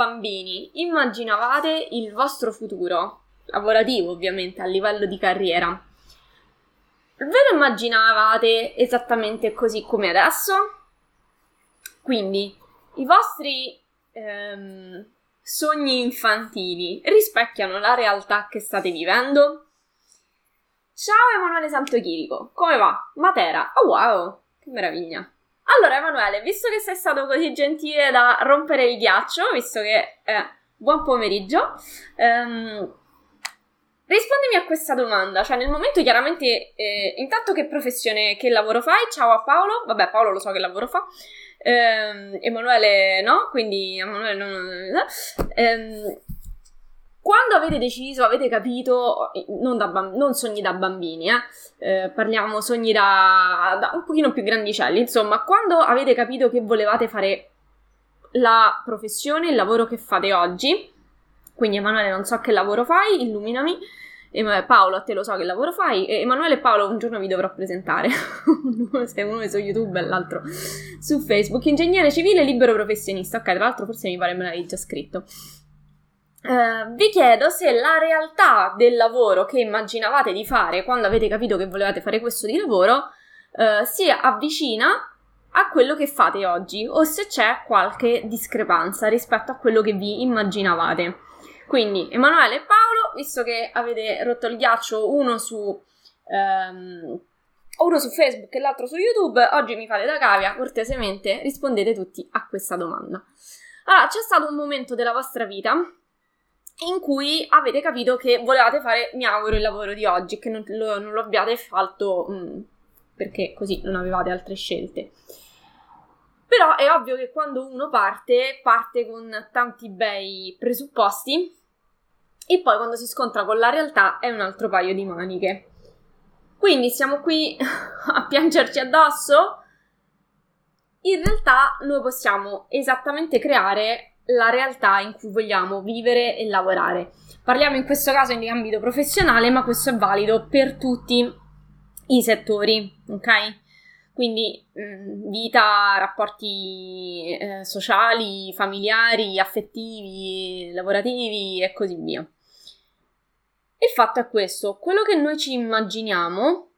bambini immaginavate il vostro futuro, lavorativo ovviamente, a livello di carriera, ve lo immaginavate esattamente così come adesso? Quindi i vostri ehm, sogni infantili rispecchiano la realtà che state vivendo? Ciao Emanuele Santochirico, come va? Matera, oh wow, che meraviglia! Allora Emanuele, visto che sei stato così gentile da rompere il ghiaccio, visto che è buon pomeriggio, ehm, Rispondimi a questa domanda, cioè nel momento chiaramente, eh, intanto che professione, che lavoro fai? Ciao a Paolo, vabbè Paolo lo so che lavoro fa, eh, Emanuele no, quindi Emanuele non... Eh, quando avete deciso, avete capito, non, bamb- non sogni da bambini, eh, eh, parliamo sogni da, da un pochino più grandicelli, insomma, quando avete capito che volevate fare la professione, il lavoro che fate oggi, quindi Emanuele non so che lavoro fai, illuminami. Paolo, a te lo so che lavoro fai. Emanuele e Paolo un giorno vi dovrò presentare. uno è su YouTube e l'altro su Facebook. Ingegnere civile libero professionista. Ok, tra l'altro forse mi pare me l'avevi già scritto. Uh, vi chiedo se la realtà del lavoro che immaginavate di fare quando avete capito che volevate fare questo di lavoro uh, si avvicina a quello che fate oggi o se c'è qualche discrepanza rispetto a quello che vi immaginavate. Quindi Emanuele e Paolo, visto che avete rotto il ghiaccio uno su, um, uno su Facebook e l'altro su YouTube, oggi mi fate da cavia, cortesemente rispondete tutti a questa domanda. Allora, c'è stato un momento della vostra vita in cui avete capito che volevate fare, mi auguro, il lavoro di oggi, che non lo, non lo abbiate fatto mh, perché così non avevate altre scelte. Però è ovvio che quando uno parte, parte con tanti bei presupposti e poi quando si scontra con la realtà è un altro paio di maniche. Quindi siamo qui a piangerci addosso? In realtà noi possiamo esattamente creare la realtà in cui vogliamo vivere e lavorare. Parliamo in questo caso in ambito professionale, ma questo è valido per tutti i settori, ok? Quindi mh, vita, rapporti eh, sociali, familiari, affettivi, lavorativi e così via. Il fatto è questo, quello che noi ci immaginiamo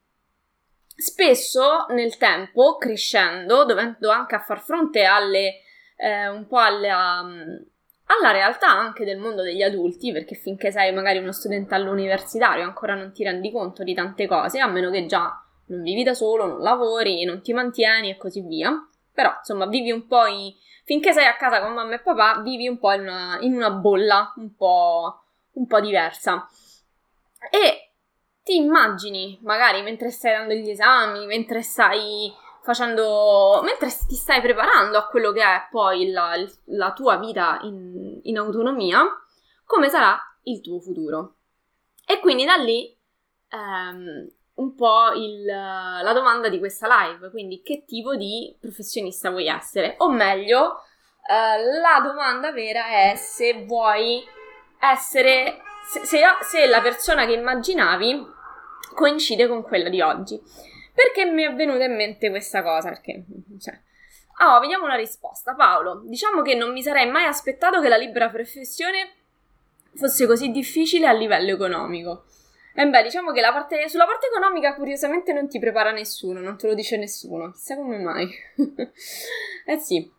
spesso nel tempo, crescendo, dovendo anche a far fronte alle, eh, un po' alla, alla realtà anche del mondo degli adulti, perché finché sei magari uno studente all'universitario ancora non ti rendi conto di tante cose, a meno che già non vivi da solo, non lavori, non ti mantieni e così via. Però, insomma, vivi un po' in... finché sei a casa con mamma e papà, vivi un po' in una, in una bolla un po', un po' diversa e ti immagini, magari mentre stai dando gli esami, mentre stai facendo, mentre ti stai preparando a quello che è poi la, la tua vita in, in, autonomia, come sarà il tuo futuro. E quindi da lì ehm, un po' il, la domanda di questa live, quindi che tipo di professionista vuoi essere? O meglio, eh, la domanda vera è se vuoi essere se, se, se la persona che immaginavi coincide con quella di oggi. Perché mi è venuta in mente questa cosa? Perché, cioè, oh, vediamo una risposta. Paolo, diciamo che non mi sarei mai aspettato che la libera professione fosse così difficile a livello economico. E beh, diciamo che parte, sulla parte economica curiosamente non ti prepara nessuno, non te lo dice nessuno. Chissà come mai. eh sì.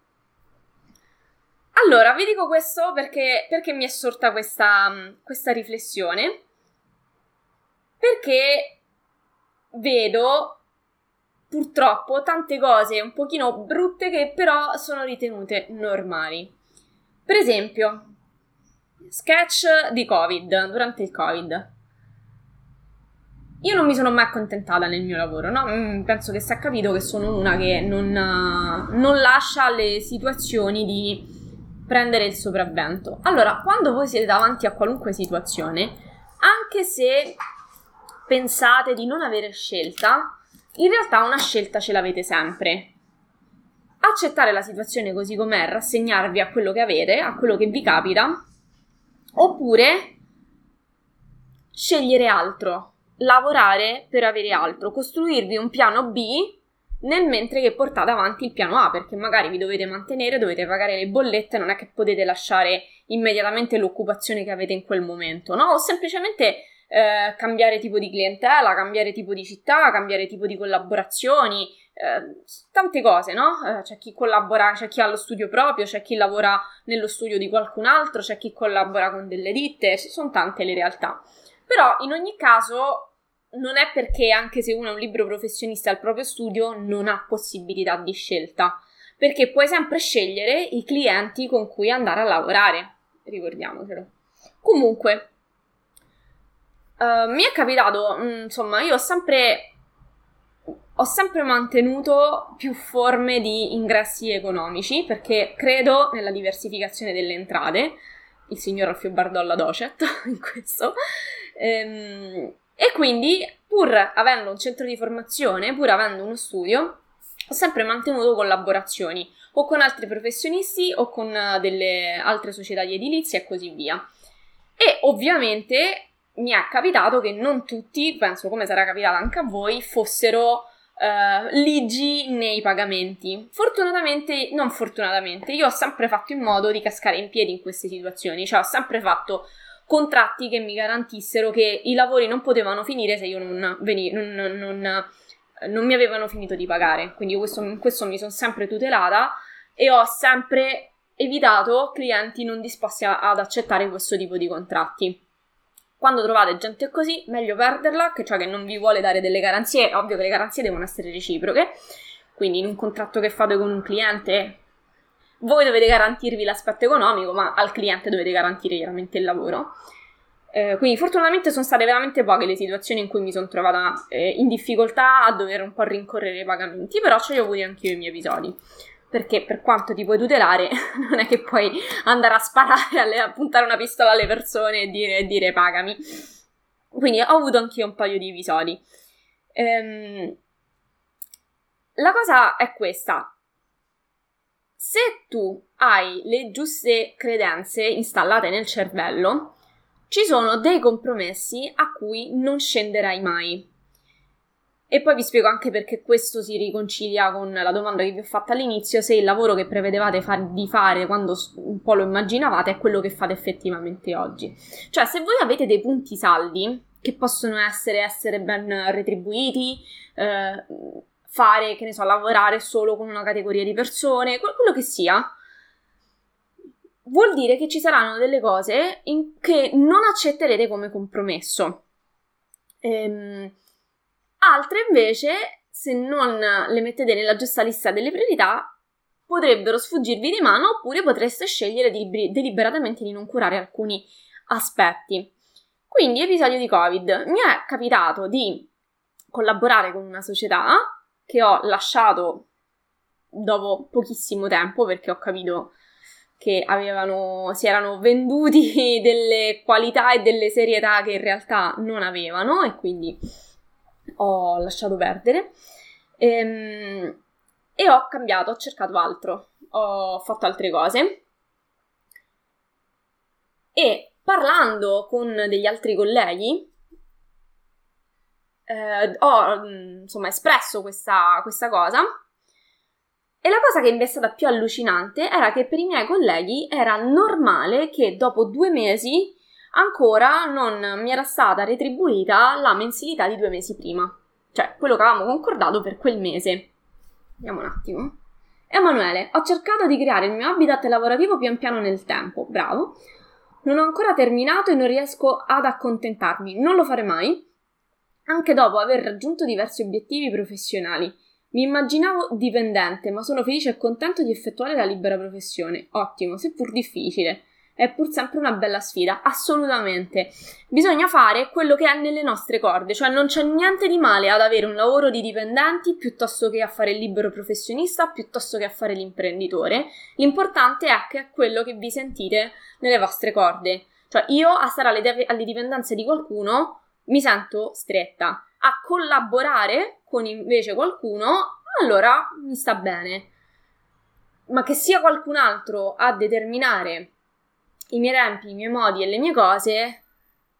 Allora, vi dico questo perché, perché mi è sorta questa, questa riflessione. Perché vedo purtroppo tante cose un pochino brutte che però sono ritenute normali. Per esempio, sketch di Covid, durante il Covid. Io non mi sono mai accontentata nel mio lavoro, no? Mm, penso che si è capito che sono una che non, non lascia le situazioni di prendere il sopravvento. Allora, quando voi siete davanti a qualunque situazione, anche se pensate di non avere scelta, in realtà una scelta ce l'avete sempre. Accettare la situazione così com'è, rassegnarvi a quello che avete, a quello che vi capita, oppure scegliere altro, lavorare per avere altro, costruirvi un piano B nel mentre che portate avanti il piano A, perché magari vi dovete mantenere, dovete pagare le bollette, non è che potete lasciare immediatamente l'occupazione che avete in quel momento, no? O semplicemente eh, cambiare tipo di clientela, cambiare tipo di città, cambiare tipo di collaborazioni, eh, tante cose, no? Eh, c'è chi collabora, c'è chi ha lo studio proprio, c'è chi lavora nello studio di qualcun altro, c'è chi collabora con delle ditte, sono tante le realtà. Però in ogni caso non è perché anche se uno è un libro professionista al proprio studio non ha possibilità di scelta, perché puoi sempre scegliere i clienti con cui andare a lavorare, ricordiamocelo. Comunque, uh, mi è capitato, mm, insomma, io ho sempre ho sempre mantenuto più forme di ingressi economici perché credo nella diversificazione delle entrate, il signor Alfio Bardolla Docet in questo, ehm, e quindi, pur avendo un centro di formazione, pur avendo uno studio, ho sempre mantenuto collaborazioni o con altri professionisti o con eh, delle altre società di edilizia e così via. E ovviamente mi è capitato che non tutti, penso come sarà capitato anche a voi, fossero uh, ligi nei pagamenti. Fortunatamente, non fortunatamente, io ho sempre fatto in modo di cascare in piedi in queste situazioni, cioè ho sempre fatto contratti che mi garantissero che i lavori non potevano finire se io non, veni, non, non, non mi avevano finito di pagare. Quindi questo, questo mi sono sempre tutelata e ho sempre evitato clienti non disposti ad accettare questo tipo di contratti. Quando trovate gente così, meglio perderla, che cioè che non vi vuole dare delle garanzie. Ovvio che le garanzie devono essere reciproche. Quindi in un contratto che fate con un cliente voi dovete garantirvi l'aspetto economico, ma al cliente dovete garantire chiaramente il lavoro. Eh, quindi fortunatamente sono state veramente poche le situazioni in cui mi sono trovata eh, in difficoltà a dover un po' rincorrere i pagamenti, però ce li ho avuti anche io i miei episodi. Perché per quanto ti puoi tutelare, non è che puoi andare a sparare, alle, a puntare una pistola alle persone e dire, dire pagami. Quindi ho avuto anch'io un paio di episodi. Ehm, la cosa è questa, se tu hai le giuste credenze installate nel cervello, ci sono dei compromessi a cui non scenderai mai. E poi vi spiego anche perché questo si riconcilia con la domanda che vi ho fatto all'inizio, se il lavoro che prevedevate far, di fare quando un po' lo immaginavate è quello che fate effettivamente oggi. Cioè, se voi avete dei punti saldi, che possono essere, essere ben retribuiti, eh, fare, che ne so, lavorare solo con una categoria di persone, quello che sia, vuol dire che ci saranno delle cose che non accetterete come compromesso. Ehm, altre invece, se non le mettete nella giusta lista delle priorità, potrebbero sfuggirvi di mano oppure potreste scegliere di, deliberatamente di non curare alcuni aspetti. Quindi, episodio di Covid. Mi è capitato di collaborare con una società che ho lasciato dopo pochissimo tempo perché ho capito che avevano, si erano venduti delle qualità e delle serietà che in realtà non avevano e quindi ho lasciato perdere. Ehm, e ho cambiato, ho cercato altro, ho fatto altre cose. E parlando con degli altri colleghi eh, ho mm, insomma espresso questa, questa cosa. E la cosa che mi è stata più allucinante era che per i miei colleghi era normale che dopo due mesi ancora non mi era stata retribuita la mensilità di due mesi prima. Cioè, quello che avevamo concordato per quel mese. Vediamo un attimo. Emanuele, ho cercato di creare il mio habitat lavorativo pian piano nel tempo. Bravo. Non ho ancora terminato e non riesco ad accontentarmi. Non lo fare mai anche dopo aver raggiunto diversi obiettivi professionali. Mi immaginavo dipendente, ma sono felice e contento di effettuare la libera professione. Ottimo, seppur difficile. È pur sempre una bella sfida, assolutamente. Bisogna fare quello che è nelle nostre corde, cioè non c'è niente di male ad avere un lavoro di dipendenti piuttosto che a fare il libero professionista, piuttosto che a fare l'imprenditore. L'importante è che è quello che vi sentite nelle vostre corde. Cioè io a stare alle, de- alle dipendenze di qualcuno mi sento stretta. A collaborare con invece qualcuno, allora mi sta bene. Ma che sia qualcun altro a determinare i miei tempi, i miei modi e le mie cose,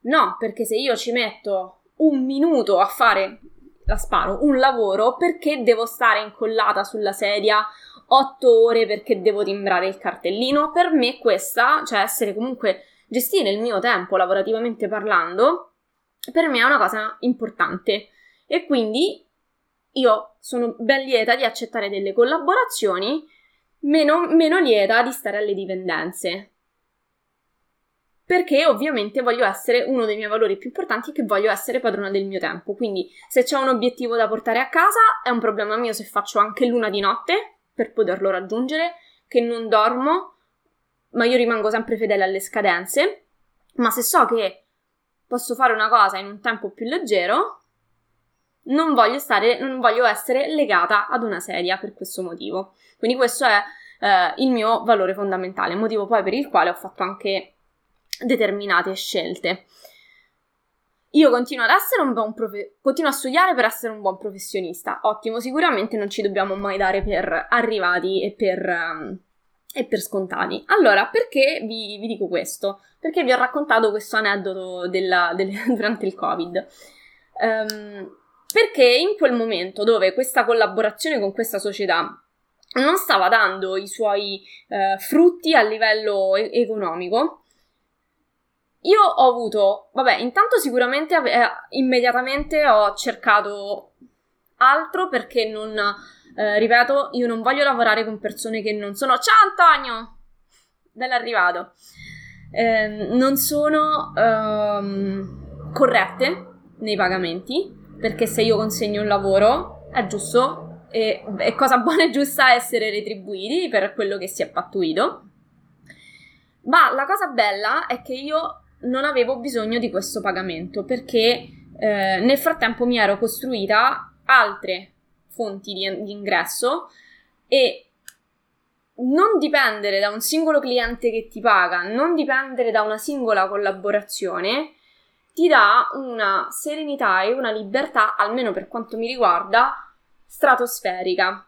no, perché se io ci metto un minuto a fare la sparo, un lavoro perché devo stare incollata sulla sedia otto ore perché devo timbrare il cartellino. Per me questa, cioè essere comunque gestire il mio tempo lavorativamente parlando, per me è una cosa importante. E quindi io sono ben lieta di accettare delle collaborazioni, meno, meno lieta di stare alle dipendenze perché ovviamente voglio essere uno dei miei valori più importanti che voglio essere padrona del mio tempo. Quindi se c'è un obiettivo da portare a casa è un problema mio se faccio anche l'una di notte per poterlo raggiungere, che non dormo, ma io rimango sempre fedele alle scadenze. Ma se so che posso fare una cosa in un tempo più leggero, non voglio, stare, non voglio essere legata ad una sedia per questo motivo. Quindi questo è eh, il mio valore fondamentale, motivo poi per il quale ho fatto anche determinate scelte. Io continuo ad essere un buon profe- continuo a studiare per essere un buon professionista. Ottimo, sicuramente non ci dobbiamo mai dare per arrivati e per, um, e per scontati. Allora, perché vi, vi, dico questo? Perché vi ho raccontato questo aneddoto della, del, durante il Covid. Um, perché in quel momento dove questa collaborazione con questa società non stava dando i suoi uh, frutti a livello e- economico, io ho avuto, vabbè, intanto sicuramente eh, immediatamente ho cercato altro perché non, eh, ripeto, io non voglio lavorare con persone che non sono. Ciao Antonio! Bell'arrivato. Eh, non sono ehm, corrette nei pagamenti perché se io consegno un lavoro è giusto e è cosa buona e giusta essere retribuiti per quello che si è pattuito. Ma la cosa bella è che io non avevo bisogno di questo pagamento perché eh, nel frattempo mi ero costruita altre fonti di, di ingresso e non dipendere da un singolo cliente che ti paga, non dipendere da una singola collaborazione, ti dà una serenità e una libertà, almeno per quanto mi riguarda, stratosferica.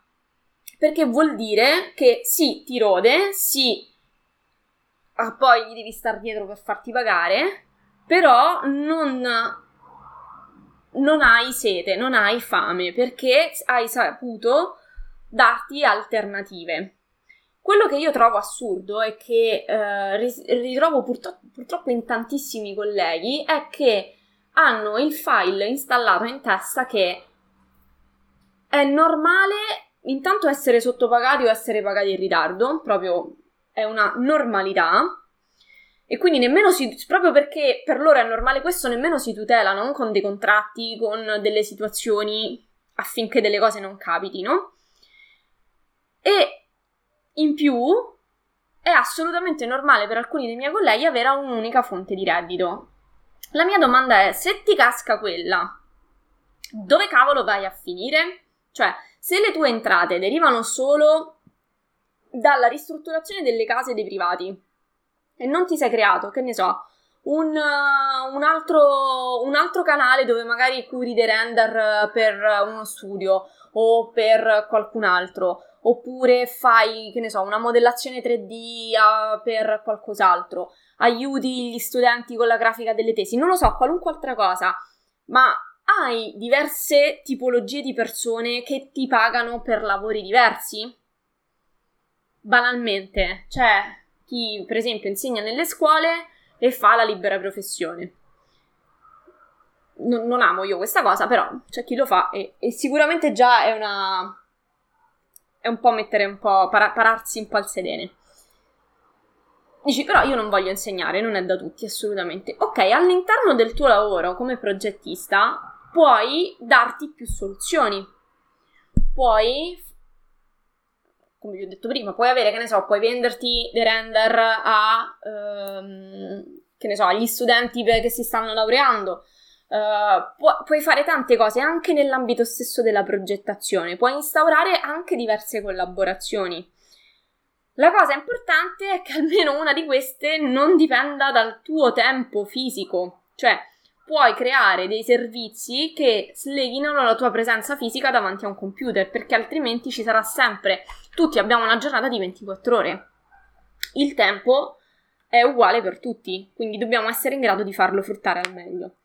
Perché vuol dire che sì, ti rode, sì, poi gli devi stare dietro per farti pagare, però non, non hai sete, non hai fame, perché hai saputo darti alternative. Quello che io trovo assurdo e che eh, ritrovo purtroppo, purtroppo in tantissimi colleghi è che hanno il file installato in testa che è normale intanto essere sottopagati o essere pagati in ritardo, proprio è una normalità. E quindi nemmeno si, proprio perché per loro è normale questo, nemmeno si tutelano con dei contratti, con delle situazioni affinché delle cose non capitino. E in più è assolutamente normale per alcuni dei miei colleghi avere un'unica fonte di reddito. La mia domanda è: se ti casca quella, dove cavolo vai a finire? Cioè, se le tue entrate derivano solo dalla ristrutturazione delle case dei privati. E non ti sei creato, che ne so, un, uh, un, altro, un altro canale dove magari curi dei render per uno studio o per qualcun altro, oppure fai, che ne so, una modellazione 3D uh, per qualcos'altro, aiuti gli studenti con la grafica delle tesi, non lo so, qualunque altra cosa, ma hai diverse tipologie di persone che ti pagano per lavori diversi? Banalmente, c'è chi per esempio insegna nelle scuole e fa la libera professione. Non, non amo io questa cosa, però c'è chi lo fa e, e, sicuramente già è una... è un po' mettere un po'... Para, pararsi un po' al sedene. Dici, però io non voglio insegnare, non è da tutti, assolutamente. Ok, all'interno del tuo lavoro come progettista puoi darti più soluzioni. Puoi come vi ho detto prima, puoi avere, che ne so, puoi venderti dei render a, ehm, che ne so, agli studenti che si stanno laureando. Uh, pu- puoi fare tante cose anche nell'ambito stesso della progettazione, puoi instaurare anche diverse collaborazioni. La cosa importante è che almeno una di queste non dipenda dal tuo tempo fisico, cioè puoi creare dei servizi che sleghino la tua presenza fisica davanti a un computer, perché altrimenti ci sarà sempre. Tutti abbiamo una giornata di 24 ore. Il tempo è uguale per tutti, quindi dobbiamo essere in grado di farlo fruttare al meglio.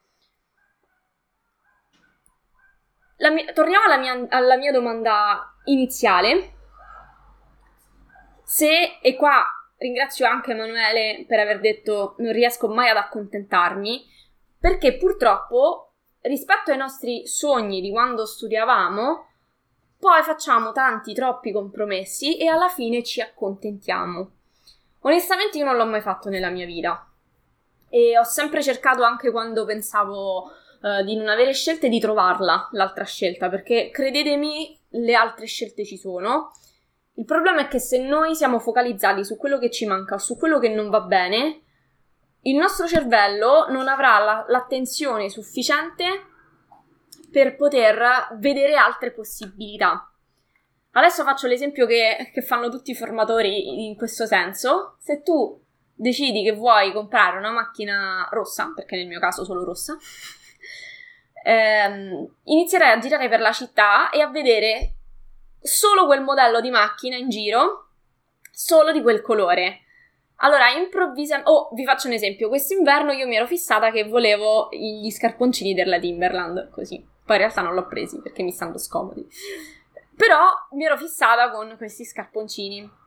mia, torniamo alla mia, alla mia domanda iniziale. Se, e qua ringrazio anche Emanuele per aver detto non riesco mai ad accontentarmi, perché purtroppo rispetto ai nostri sogni di quando studiavamo, poi facciamo tanti, troppi compromessi e alla fine ci accontentiamo. Onestamente io non l'ho mai fatto nella mia vita e ho sempre cercato anche quando pensavo uh, di non avere scelte di trovarla, l'altra scelta, perché credetemi, le altre scelte ci sono. Il problema è che se noi siamo focalizzati su quello che ci manca su quello che non va bene, il nostro cervello non avrà la, l'attenzione sufficiente per poter vedere altre possibilità. Adesso faccio l'esempio che, che, fanno tutti i formatori in questo senso. Se tu decidi che vuoi comprare una macchina rossa, perché nel mio caso solo rossa, ehm, inizierai a girare per la città e a vedere solo quel modello di macchina in giro, solo di quel colore. Allora, improvvisamente... Oh, vi faccio un esempio. Quest'inverno io mi ero fissata che volevo gli scarponcini della Timberland, così. Poi in realtà non l'ho presi perché mi stanno scomodi. Però mi ero fissata con questi scarponcini.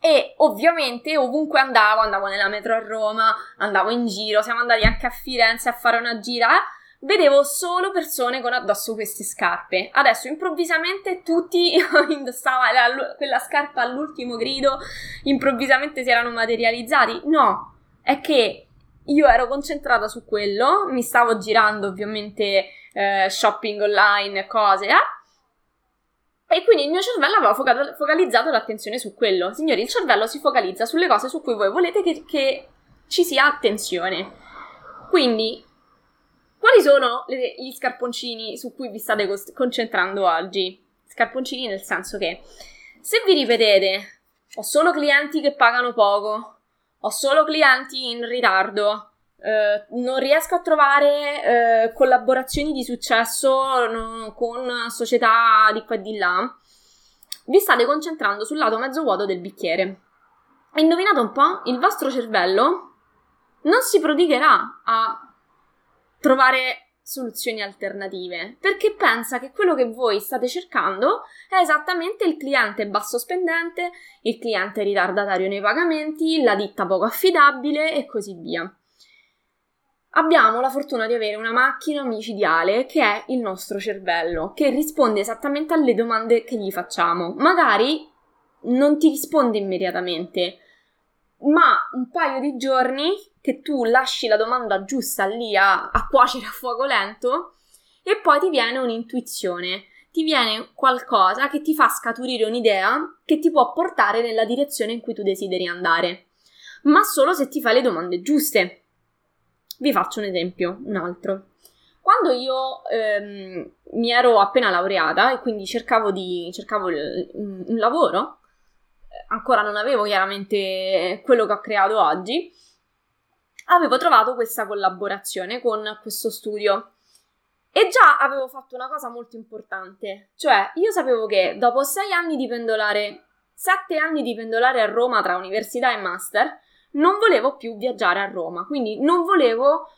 E ovviamente ovunque andavo, andavo nella metro a Roma, andavo in giro, siamo andati anche a Firenze a fare una gira vedevo solo persone con addosso queste scarpe. Adesso improvvisamente tutti indossavano quella scarpa all'ultimo grido, improvvisamente si erano materializzati. No, è che io ero concentrata su quello, mi stavo girando ovviamente eh, shopping online, cose, eh? E quindi il mio cervello aveva foca- focalizzato l'attenzione su quello. Signori, il cervello si focalizza sulle cose su cui voi volete che, che ci sia attenzione. Quindi quali sono le, gli scarponcini su cui vi state cos- concentrando oggi? Scarponcini nel senso che se vi ripetete ho solo clienti che pagano poco, ho solo clienti in ritardo, eh, non riesco a trovare eh, collaborazioni di successo no, con società di qua e di là, vi state concentrando sul lato mezzo vuoto del bicchiere. E indovinate un po', il vostro cervello non si prodigherà a trovare soluzioni alternative, perché pensa che quello che voi state cercando è esattamente il cliente basso spendente, il cliente ritardatario nei pagamenti, la ditta poco affidabile e così via. Abbiamo la fortuna di avere una macchina omicidiale che è il nostro cervello, che risponde esattamente alle domande che gli facciamo. Magari non ti risponde immediatamente, ma un paio di giorni che tu lasci la domanda giusta lì a, a cuocere a fuoco lento e poi ti viene un'intuizione, ti viene qualcosa che ti fa scaturire un'idea che ti può portare nella direzione in cui tu desideri andare, ma solo se ti fai le domande giuste. Vi faccio un esempio, un altro. Quando io ehm, mi ero appena laureata e quindi cercavo, di, cercavo il, un lavoro, ancora non avevo chiaramente quello che ho creato oggi, avevo trovato questa collaborazione con questo studio. E già avevo fatto una cosa molto importante, cioè io sapevo che dopo sei anni di pendolare, sette anni di pendolare a Roma tra università e master, non volevo più viaggiare a Roma, quindi non volevo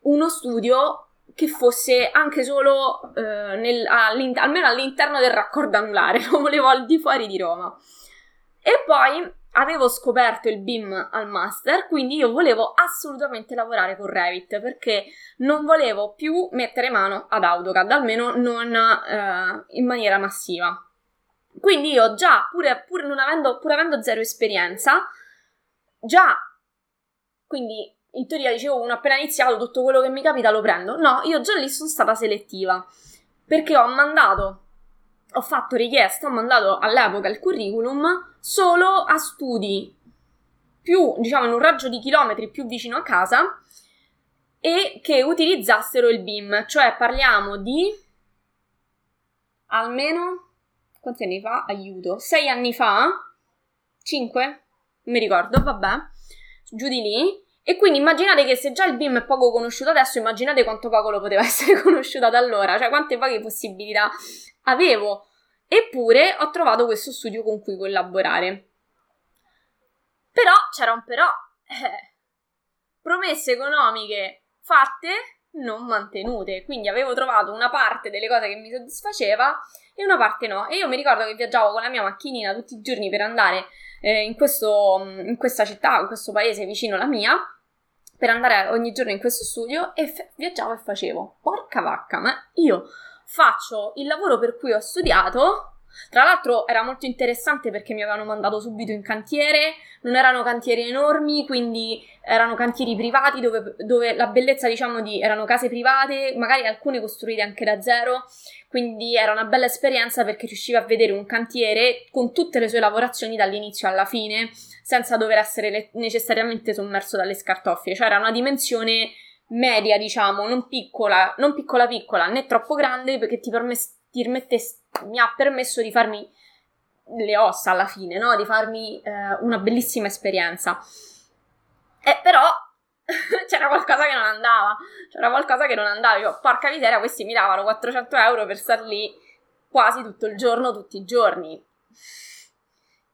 uno studio che fosse anche solo eh, nel, all'inter- almeno all'interno del raccordo anulare, lo volevo al di fuori di Roma. E poi avevo scoperto il BIM al master, quindi io volevo assolutamente lavorare con Revit perché non volevo più mettere mano ad AutoCAD, almeno non eh, in maniera massiva. Quindi io già, pure, pur, avendo, pur avendo zero esperienza, già, quindi in teoria dicevo, uno appena iniziato, tutto quello che mi capita lo prendo. No, io già lì sono stata selettiva perché ho mandato ho fatto richiesta, ho mandato all'epoca il curriculum solo a studi più, diciamo, in un raggio di chilometri più vicino a casa e che utilizzassero il BIM, cioè parliamo di almeno quanti anni fa? Aiuto, sei anni fa? Cinque? Non mi ricordo, vabbè, giù di lì. E quindi immaginate che se già il BIM è poco conosciuto adesso, immaginate quanto poco lo poteva essere conosciuto da allora, cioè quante poche possibilità avevo. Eppure ho trovato questo studio con cui collaborare. Però c'era un però. Eh, promesse economiche fatte, non mantenute. Quindi avevo trovato una parte delle cose che mi soddisfaceva e una parte no. E io mi ricordo che viaggiavo con la mia macchinina tutti i giorni per andare eh, in, questo, in questa città, in questo paese vicino alla mia, per andare ogni giorno in questo studio e f- viaggiavo e facevo. Porca vacca, ma io faccio il lavoro per cui ho studiato tra l'altro era molto interessante perché mi avevano mandato subito in cantiere, non erano cantieri enormi, quindi erano cantieri privati dove, dove, la bellezza, diciamo, di erano case private, magari alcune costruite anche da zero, quindi era una bella esperienza perché riusciva a vedere un cantiere con tutte le sue lavorazioni dall'inizio alla fine, senza dover essere le- necessariamente sommerso dalle scartoffie, cioè era una dimensione media, diciamo, non piccola, non piccola piccola, né troppo grande perché ti, permette, mi ha permesso di farmi le ossa alla fine, no? Di farmi eh, una bellissima esperienza. E però c'era qualcosa che non andava. C'era qualcosa che non andava. Io, porca miseria, questi mi davano 400 euro per star lì quasi tutto il giorno, tutti i giorni.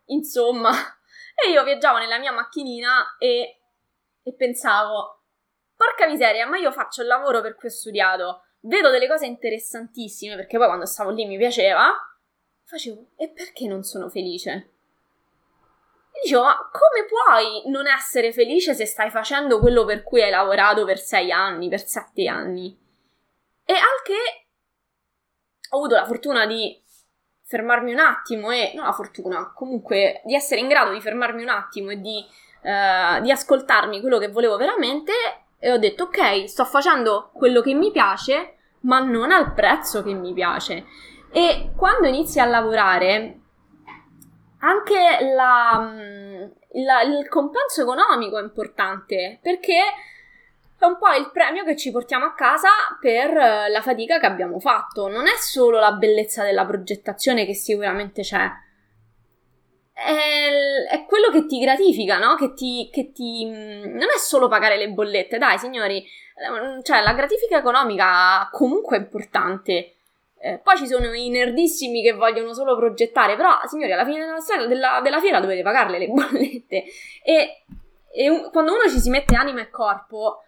Insomma, e io viaggiavo nella mia macchinina e, e pensavo, porca miseria, ma io faccio il lavoro per cui ho studiato vedo delle cose interessantissime, perché poi quando stavo lì mi piaceva, facevo, e perché non sono felice? E dicevo, ma come puoi non essere felice se stai facendo quello per cui hai lavorato per sei anni, per sette anni? E anche ho avuto la fortuna di fermarmi un attimo e, non la fortuna, comunque di essere in grado di fermarmi un attimo e di, uh, di ascoltarmi quello che volevo veramente e ho detto ok, sto facendo quello che mi piace, ma non al prezzo che mi piace. E quando inizi a lavorare, anche la, mm, la, il compenso economico è importante perché è un po' il premio che ci portiamo a casa per la fatica che abbiamo fatto. Non è solo la bellezza della progettazione che sicuramente c'è, quello che ti gratifica, no? Che ti, che ti. Non è solo pagare le bollette, dai, signori. Cioè, la gratifica economica comunque è importante. Eh, poi ci sono i nerdissimi che vogliono solo progettare, però, signori, alla fine della, della, della fiera dovete pagarle le bollette. E, e un, quando uno ci si mette anima e corpo,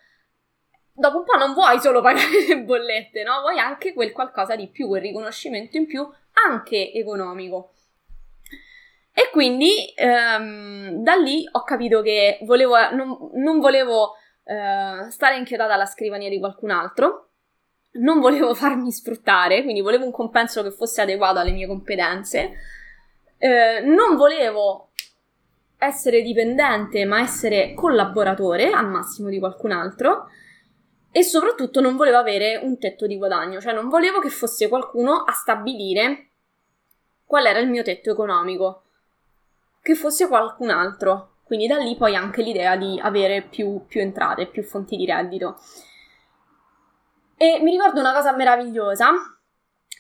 dopo un po' non vuoi solo pagare le bollette, no? Vuoi anche quel qualcosa di più, quel riconoscimento in più, anche economico. E quindi ehm, da lì ho capito che volevo, non, non volevo eh, stare inchiodata alla scrivania di qualcun altro, non volevo farmi sfruttare, quindi volevo un compenso che fosse adeguato alle mie competenze, eh, non volevo essere dipendente ma essere collaboratore al massimo di qualcun altro e soprattutto non volevo avere un tetto di guadagno, cioè non volevo che fosse qualcuno a stabilire qual era il mio tetto economico che fosse qualcun altro. Quindi da lì poi anche l'idea di avere più, più entrate, più fonti di reddito. E mi ricordo una cosa meravigliosa,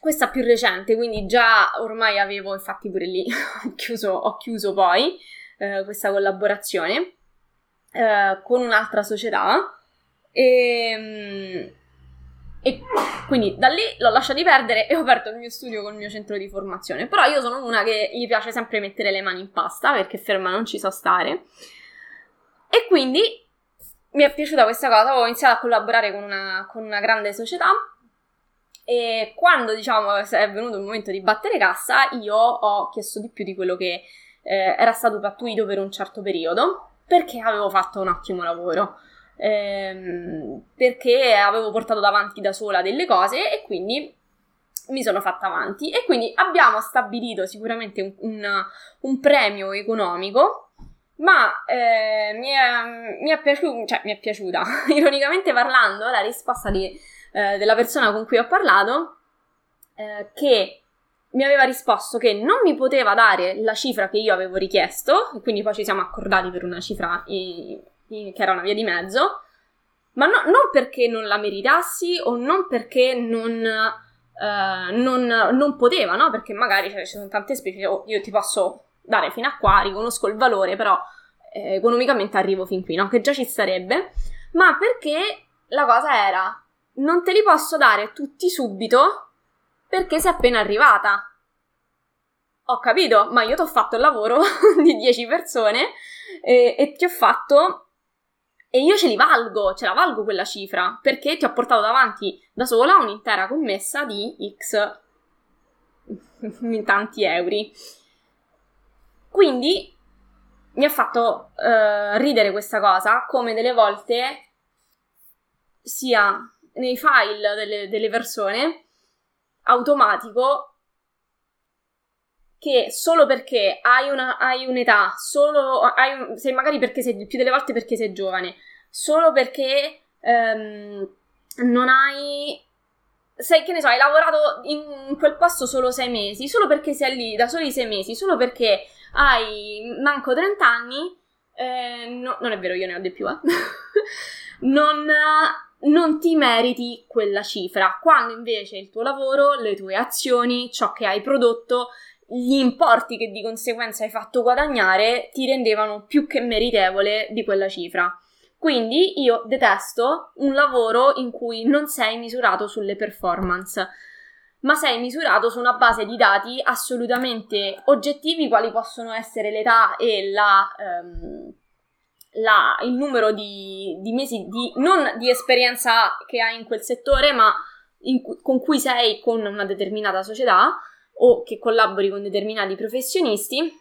questa più recente, quindi già ormai avevo, infatti pure lì ho chiuso, ho chiuso poi eh, questa collaborazione eh, con un'altra società. E, ehm, e quindi da lì l'ho lasciato perdere e ho aperto il mio studio con il mio centro di formazione. Però io sono una che gli piace sempre mettere le mani in pasta perché ferma non ci so stare. E quindi mi è piaciuta questa cosa, ho iniziato a collaborare con una, con una grande società e quando diciamo è venuto il momento di battere cassa io ho chiesto di più di quello che eh, era stato pattuito per un certo periodo perché avevo fatto un ottimo lavoro ehm, perché avevo portato davanti da sola delle cose e quindi mi sono fatta avanti. E quindi abbiamo stabilito sicuramente un, un, un premio economico ma eh, mi, è, mi, è piaciuta, cioè, mi è piaciuta, ironicamente parlando, la risposta di, eh, della persona con cui ho parlato, eh, che mi aveva risposto che non mi poteva dare la cifra che io avevo richiesto, quindi poi ci siamo accordati per una cifra che era una via di mezzo, ma no, non perché non la meritassi o non perché non, uh, non, non poteva, no? Perché magari cioè, ci sono tante specie, oh, io ti posso dare fino a qua, riconosco il valore, però eh, economicamente arrivo fin qui, no? Che già ci sarebbe, ma perché la cosa era, non te li posso dare tutti subito perché sei appena arrivata. Ho capito, ma io ti ho fatto il lavoro di 10 persone e, e ti ho fatto e io ce li valgo, ce la valgo quella cifra, perché ti ho portato davanti da sola un'intera commessa di X tanti euro. Quindi mi ha fatto uh, ridere questa cosa, come delle volte sia nei file delle, delle persone automatico che solo perché hai, una, hai un'età, solo hai un, sei magari perché sei più delle volte perché sei giovane, solo perché um, non hai sei che ne so, hai lavorato in quel posto solo sei mesi, solo perché sei lì da soli sei mesi, solo perché hai manco 30 anni, eh, no, non è vero, io ne ho di più, eh. non, non ti meriti quella cifra, quando invece il tuo lavoro, le tue azioni, ciò che hai prodotto, gli importi che di conseguenza hai fatto guadagnare ti rendevano più che meritevole di quella cifra. Quindi io detesto un lavoro in cui non sei misurato sulle performance, ma sei misurato su una base di dati assolutamente oggettivi, quali possono essere l'età e la, um, la, il numero di, di, mesi di, non di esperienza che hai in quel settore, ma in, con cui sei con una determinata società o che collabori con determinati professionisti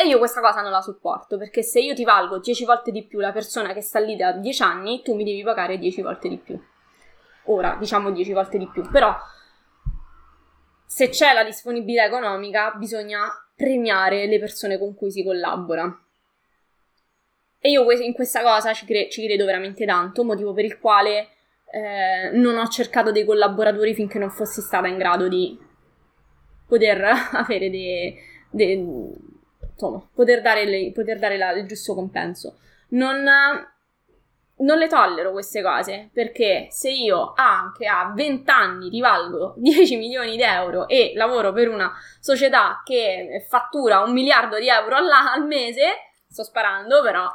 e io questa cosa non la sopporto, perché se io ti valgo 10 volte di più la persona che sta lì da 10 anni, tu mi devi pagare 10 volte di più. Ora, diciamo 10 volte di più, però se c'è la disponibilità economica, bisogna premiare le persone con cui si collabora. E io in questa cosa ci, cre- ci credo veramente tanto, motivo per il quale eh, non ho cercato dei collaboratori finché non fossi stata in grado di poter avere dei, dei insomma, poter dare, le, poter dare la, il giusto compenso. Non, non le tollero queste cose perché se io anche a 20 anni rivalgo 10 milioni di euro e lavoro per una società che fattura un miliardo di euro al, al mese, sto sparando però,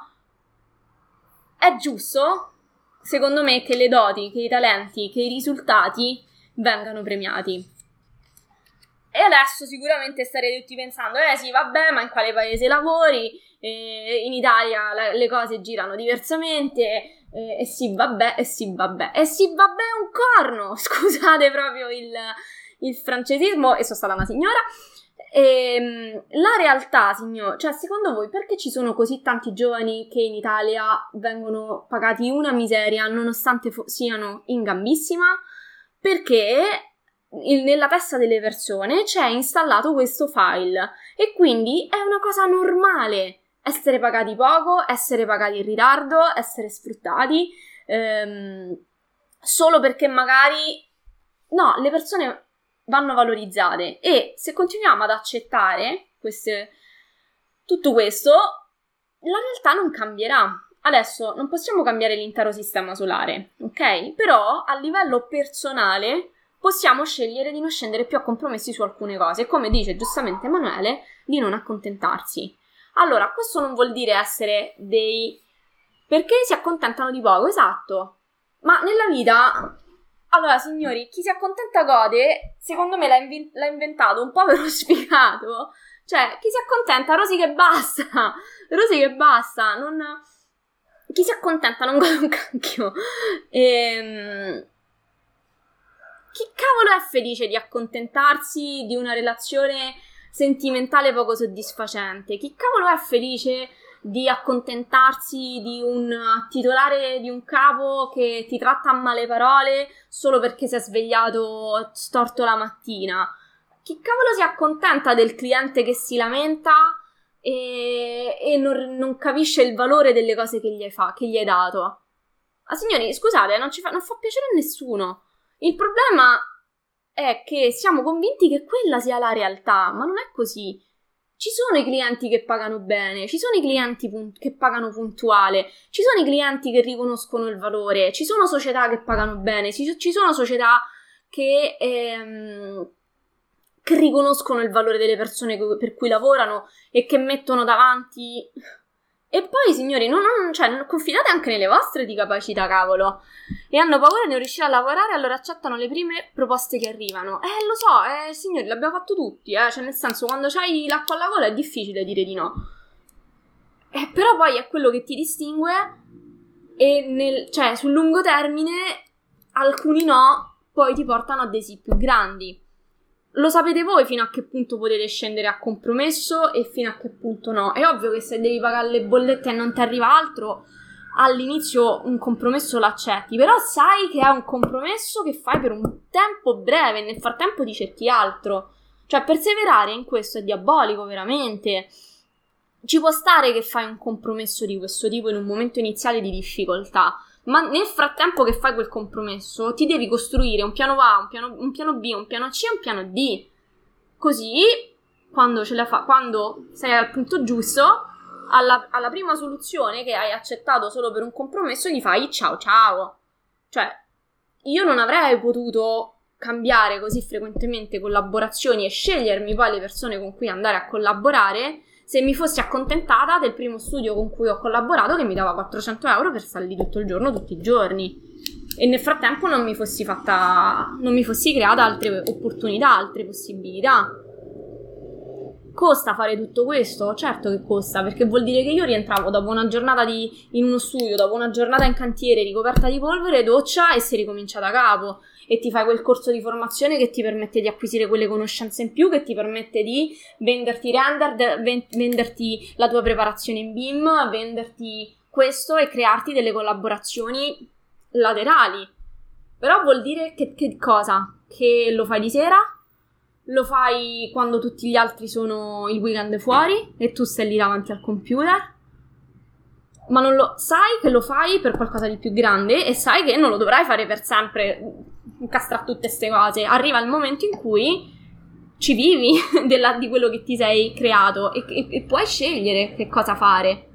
è giusto, secondo me, che le doti, che i talenti, che i risultati vengano premiati. E adesso sicuramente starete tutti pensando, eh sì, vabbè, ma in quale paese lavori? Eh, in Italia la, le cose girano diversamente. Eh, e sì, vabbè, e sì, vabbè. E sì, vabbè, un corno! Scusate proprio il, il francesismo, e sono stata una signora. E, ehm, la realtà, signor, cioè, secondo voi perché ci sono così tanti giovani che in Italia vengono pagati una miseria nonostante fo- siano in gambissima? Perché nella testa delle persone c'è installato questo file e quindi è una cosa normale essere pagati poco, essere pagati in ritardo, essere sfruttati, ehm, solo perché magari no, le persone vanno valorizzate e se continuiamo ad accettare queste, tutto questo, la realtà non cambierà. Adesso non possiamo cambiare l'intero sistema solare, ok? Però a livello personale possiamo scegliere di non scendere più a compromessi su alcune cose come dice giustamente Emanuele, di non accontentarsi. Allora, questo non vuol dire essere dei... perché si accontentano di poco, esatto. Ma nella vita... Allora, signori, chi si accontenta gode, secondo me l'ha, inv- l'ha inventato un povero sfigato. Cioè, chi si accontenta, Rosy che basta. Rosy che basta, non... Chi si accontenta non gode un cacchio. Ehm chi cavolo è felice di accontentarsi di una relazione sentimentale poco soddisfacente? Chi cavolo è felice di accontentarsi di un titolare di un capo che ti tratta a male parole solo perché si è svegliato storto la mattina? Chi cavolo si accontenta del cliente che si lamenta e, e non, non, capisce il valore delle cose che gli, fa, che gli hai dato? Ah, signori, scusate, non, fa, non fa piacere a nessuno. Il problema è che siamo convinti che quella sia la realtà, ma non è così. Ci sono i clienti che pagano bene, ci sono i clienti punt- che pagano puntuale, ci sono i clienti che riconoscono il valore, ci sono società che pagano bene, ci, ci sono società che, ehm, che riconoscono il valore delle persone per cui lavorano e che mettono davanti e poi, signori, non, non, cioè, confidate anche nelle vostre di capacità, cavolo. E hanno paura di non riuscire a lavorare, allora accettano le prime proposte che arrivano. Eh, lo so, eh, signori, l'abbiamo fatto tutti, eh. Cioè, nel senso, quando c'hai l'acqua alla gola è difficile dire di no. Eh, però poi è quello che ti distingue e nel, cioè sul lungo termine alcuni no poi ti portano a desi più grandi. Lo sapete voi fino a che punto potete scendere a compromesso e fino a che punto no. È ovvio che se devi pagare le bollette e non ti arriva altro, all'inizio un compromesso l'accetti, però sai che è un compromesso che fai per un tempo breve e nel frattempo ti cerchi altro. Cioè, perseverare in questo è diabolico, veramente. Ci può stare che fai un compromesso di questo tipo in un momento iniziale di difficoltà, ma nel frattempo che fai quel compromesso ti devi costruire un piano A, un piano, un piano B, un piano C e un piano D. Così, quando, fa, quando sei al punto giusto, alla, alla prima soluzione che hai accettato solo per un compromesso gli fai ciao ciao. Cioè, io non avrei potuto cambiare così frequentemente collaborazioni e scegliermi poi le persone con cui andare a collaborare se mi fossi accontentata del primo studio con cui ho collaborato che mi dava 400 euro per stare lì tutto il giorno, tutti i giorni. E nel frattempo non mi fossi fatta. non mi fossi creata altre opportunità, altre possibilità. Costa fare tutto questo? Certo che costa, perché vuol dire che io rientravo dopo una giornata di, in uno studio, dopo una giornata in cantiere ricoperta di polvere, doccia e si ricomincia da capo e ti fai quel corso di formazione che ti permette di acquisire quelle conoscenze in più, che ti permette di venderti render, venderti la tua preparazione in BIM, venderti questo e crearti delle collaborazioni laterali. Però vuol dire che, che cosa? Che lo fai di sera? Lo fai quando tutti gli altri sono il weekend fuori e tu stai lì davanti al computer? ma non lo sai che lo fai per qualcosa di più grande e sai che non lo dovrai fare per sempre incastrare tutte queste cose. Arriva il momento in cui ci vivi della, di quello che ti sei creato e, e, e puoi scegliere che cosa fare.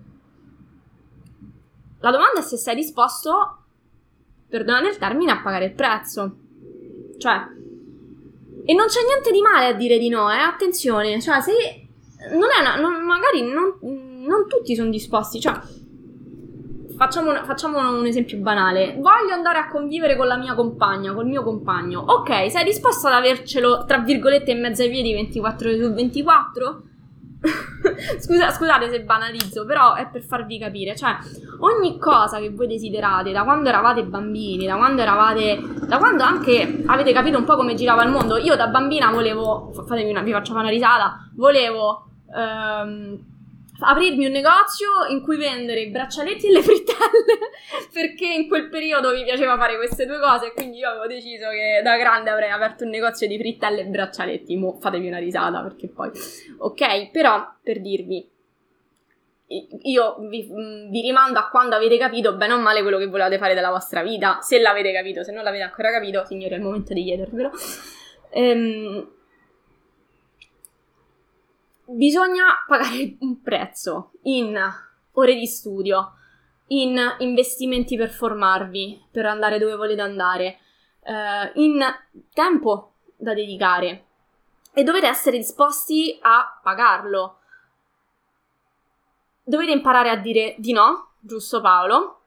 La domanda è se sei disposto, perdonate il termine, a pagare il prezzo. Cioè, e non c'è niente di male a dire di no, eh? Attenzione, cioè, se non è una, non, magari non, non tutti sono disposti, cioè, Facciamo un, facciamo un esempio banale. Voglio andare a convivere con la mia compagna, col mio compagno. Ok, sei disposto ad avercelo, tra virgolette, in mezzo ai piedi 24 ore su 24? Scusa, scusate se banalizzo, però è per farvi capire. Cioè, ogni cosa che voi desiderate, da quando eravate bambini, da quando eravate. da quando anche avete capito un po' come girava il mondo. Io da bambina volevo. Fatemi una, vi faccio una risata. Volevo. Um, aprirmi un negozio in cui vendere i braccialetti e le frittelle perché in quel periodo mi piaceva fare queste due cose e quindi io avevo deciso che da grande avrei aperto un negozio di frittelle e braccialetti. Mo fatevi una risata perché poi ok però per dirvi io vi, vi, rimando a quando avete capito bene o male quello che volevate fare della vostra vita. Se l'avete capito se non l'avete ancora capito signori è il momento di chiedervelo. Ehm bisogna pagare un prezzo in ore di studio, in investimenti per formarvi, per andare dove volete andare, eh, in tempo da dedicare e dovete essere disposti a pagarlo. Dovete imparare a dire di no, giusto Paolo?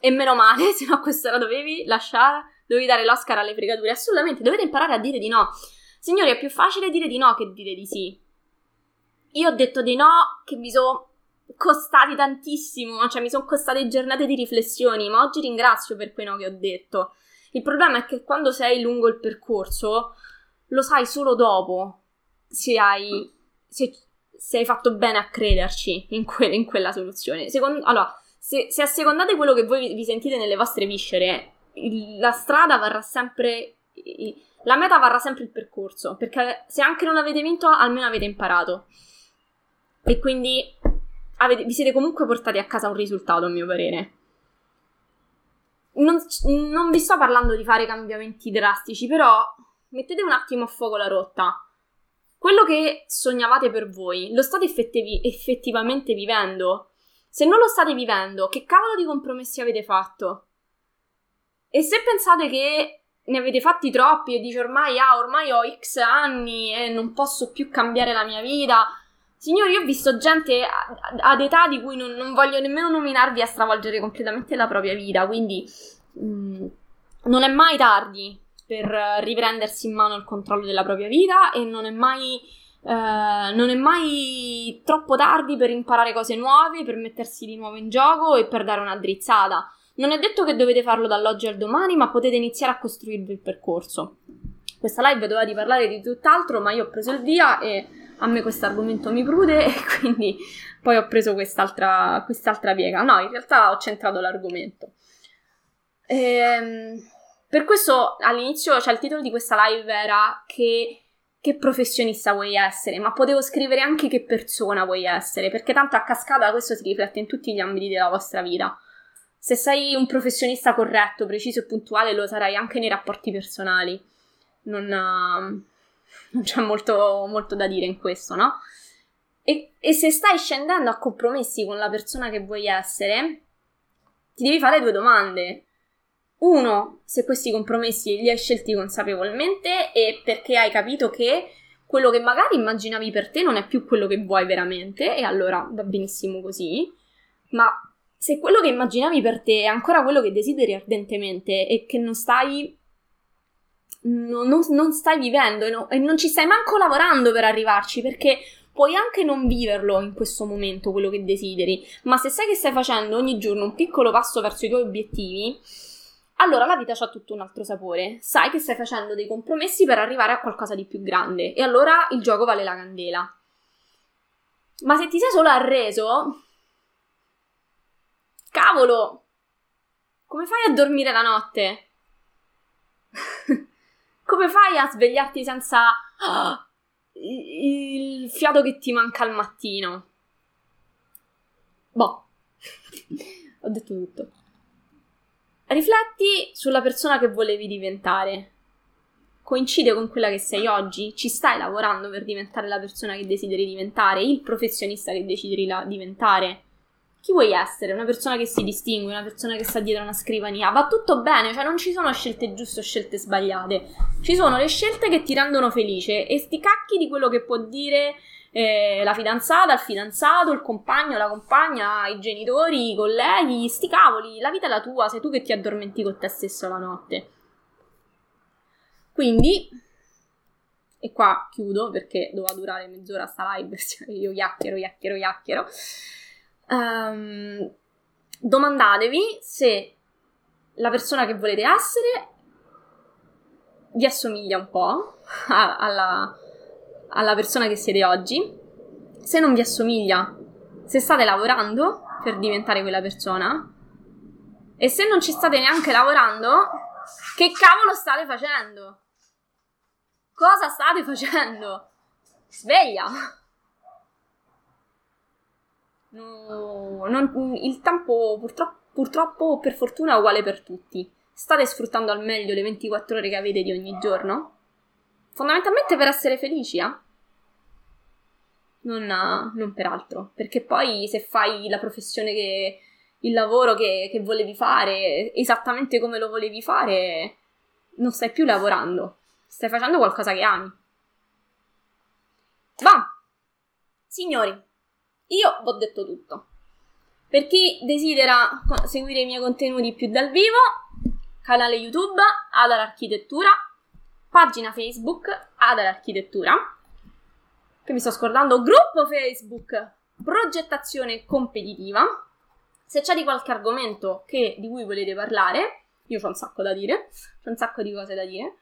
E meno male, se no questa la dovevi lasciare, dovevi dare l'Oscar alle fregature. Assolutamente, dovete imparare a dire di no. Signori, è più facile dire di no che dire di sì. Io ho detto di no, che mi sono costati tantissimo, cioè mi sono costate giornate di riflessioni, ma oggi ringrazio per quei no che ho detto. Il problema è che quando sei lungo il percorso, lo sai solo dopo se hai, se, se hai fatto bene a crederci in, que, in quella soluzione. Secondo, allora, se, se assecondate quello che voi vi sentite nelle vostre viscere, la strada varrà sempre. La meta varrà sempre il percorso, perché se anche non avete vinto, almeno avete imparato. E quindi avete, vi siete comunque portati a casa un risultato, a mio parere. Non, non, vi sto parlando di fare cambiamenti drastici, però mettete un attimo a fuoco la rotta. Quello che sognavate per voi, lo state effettivi, effettivamente vivendo? Se non lo state vivendo, che cavolo di compromessi avete fatto? E se pensate che ne avete fatti troppi e dici ormai, ah, ormai ho X anni e non posso più cambiare la mia vita, Signori, io ho visto gente ad età di cui non, non, voglio nemmeno nominarvi a stravolgere completamente la propria vita, quindi mh, mm, non è mai tardi per riprendersi in mano il controllo della propria vita e non è mai, eh, non è mai troppo tardi per imparare cose nuove, per mettersi di nuovo in gioco e per dare una drizzata. Non è detto che dovete farlo dall'oggi al domani, ma potete iniziare a costruirvi il percorso. Questa live doveva di parlare di tutt'altro, ma io ho preso il via e a me questo argomento mi prude e quindi poi ho preso quest'altra, quest'altra piega. No, in realtà ho centrato l'argomento. Ehm, per questo all'inizio, cioè il titolo di questa live era che, che professionista vuoi essere, ma potevo scrivere anche che persona vuoi essere, perché tanto a cascata questo si riflette in tutti gli ambiti della vostra vita. Se sei un professionista corretto, preciso e puntuale, lo sarai anche nei rapporti personali. Non, uh, non c'è molto, molto, da dire in questo, no? E, e se stai scendendo a compromessi con la persona che vuoi essere, ti devi fare due domande. Uno, se questi compromessi li hai scelti consapevolmente e perché hai capito che quello che magari immaginavi per te non è più quello che vuoi veramente, e allora va benissimo così. Ma se quello che immaginavi per te è ancora quello che desideri ardentemente e che non stai. Non, non, non stai vivendo e, no, e non ci stai manco lavorando per arrivarci perché puoi anche non viverlo in questo momento quello che desideri, ma se sai che stai facendo ogni giorno un piccolo passo verso i tuoi obiettivi, allora la vita ha tutto un altro sapore. Sai che stai facendo dei compromessi per arrivare a qualcosa di più grande e allora il gioco vale la candela. Ma se ti sei solo arreso, Cavolo! Come fai a dormire la notte? Come fai a svegliarti senza oh, il fiato che ti manca al mattino? Boh, ho detto tutto. Rifletti sulla persona che volevi diventare. Coincide con quella che sei oggi? Ci stai lavorando per diventare la persona che desideri diventare? Il professionista che desideri diventare? Chi vuoi essere? Una persona che si distingue, una persona che sta dietro una scrivania. Va tutto bene, cioè non ci sono scelte giuste o scelte sbagliate. Ci sono le scelte che ti rendono felice e sti cacchi di quello che può dire eh, la fidanzata, il fidanzato, il compagno, la compagna, i genitori, i colleghi, sti cavoli. La vita è la tua, sei tu che ti addormenti con te stesso la notte. Quindi, e qua chiudo perché doveva durare mezz'ora sta live, io chiacchiero, chiacchiero, chiacchiero um, domandatevi se la persona che volete essere vi assomiglia un po' a, alla, alla persona che siete oggi. Se non vi assomiglia, se state lavorando per diventare quella persona. E se non ci state neanche lavorando, che cavolo state facendo? Cosa state facendo? Sveglia! No, non, il tempo purtroppo, purtroppo, per fortuna, è uguale per tutti. State sfruttando al meglio le 24 ore che avete di ogni giorno? Fondamentalmente per essere felici, eh? Non, non per altro. Perché poi se fai la professione che... il lavoro che, che volevi fare esattamente come lo volevi fare, non stai più lavorando. Stai facendo qualcosa che ami. Va! Signori, io ho detto tutto. Per chi desidera seguire i miei contenuti più dal vivo, canale YouTube Adar Architettura, pagina Facebook Adar Architettura, che mi sto scordando, gruppo Facebook Progettazione Competitiva. Se c'è di qualche argomento che, di cui volete parlare, io ho un sacco da dire, ho un sacco di cose da dire,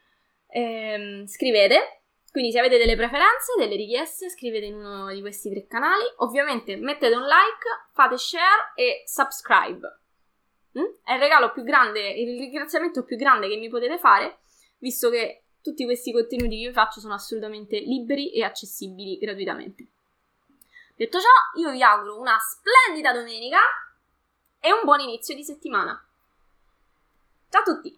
ehm, scrivete quindi se avete delle preferenze, delle richieste, scrivete in uno di questi tre canali. Ovviamente mettete un like, fate share e subscribe. Mm? È il regalo più grande, il ringraziamento più grande che mi potete fare, visto che tutti questi contenuti che io faccio sono assolutamente liberi e accessibili gratuitamente. Detto ciò, io vi auguro una splendida domenica e un buon inizio di settimana. Ciao a tutti!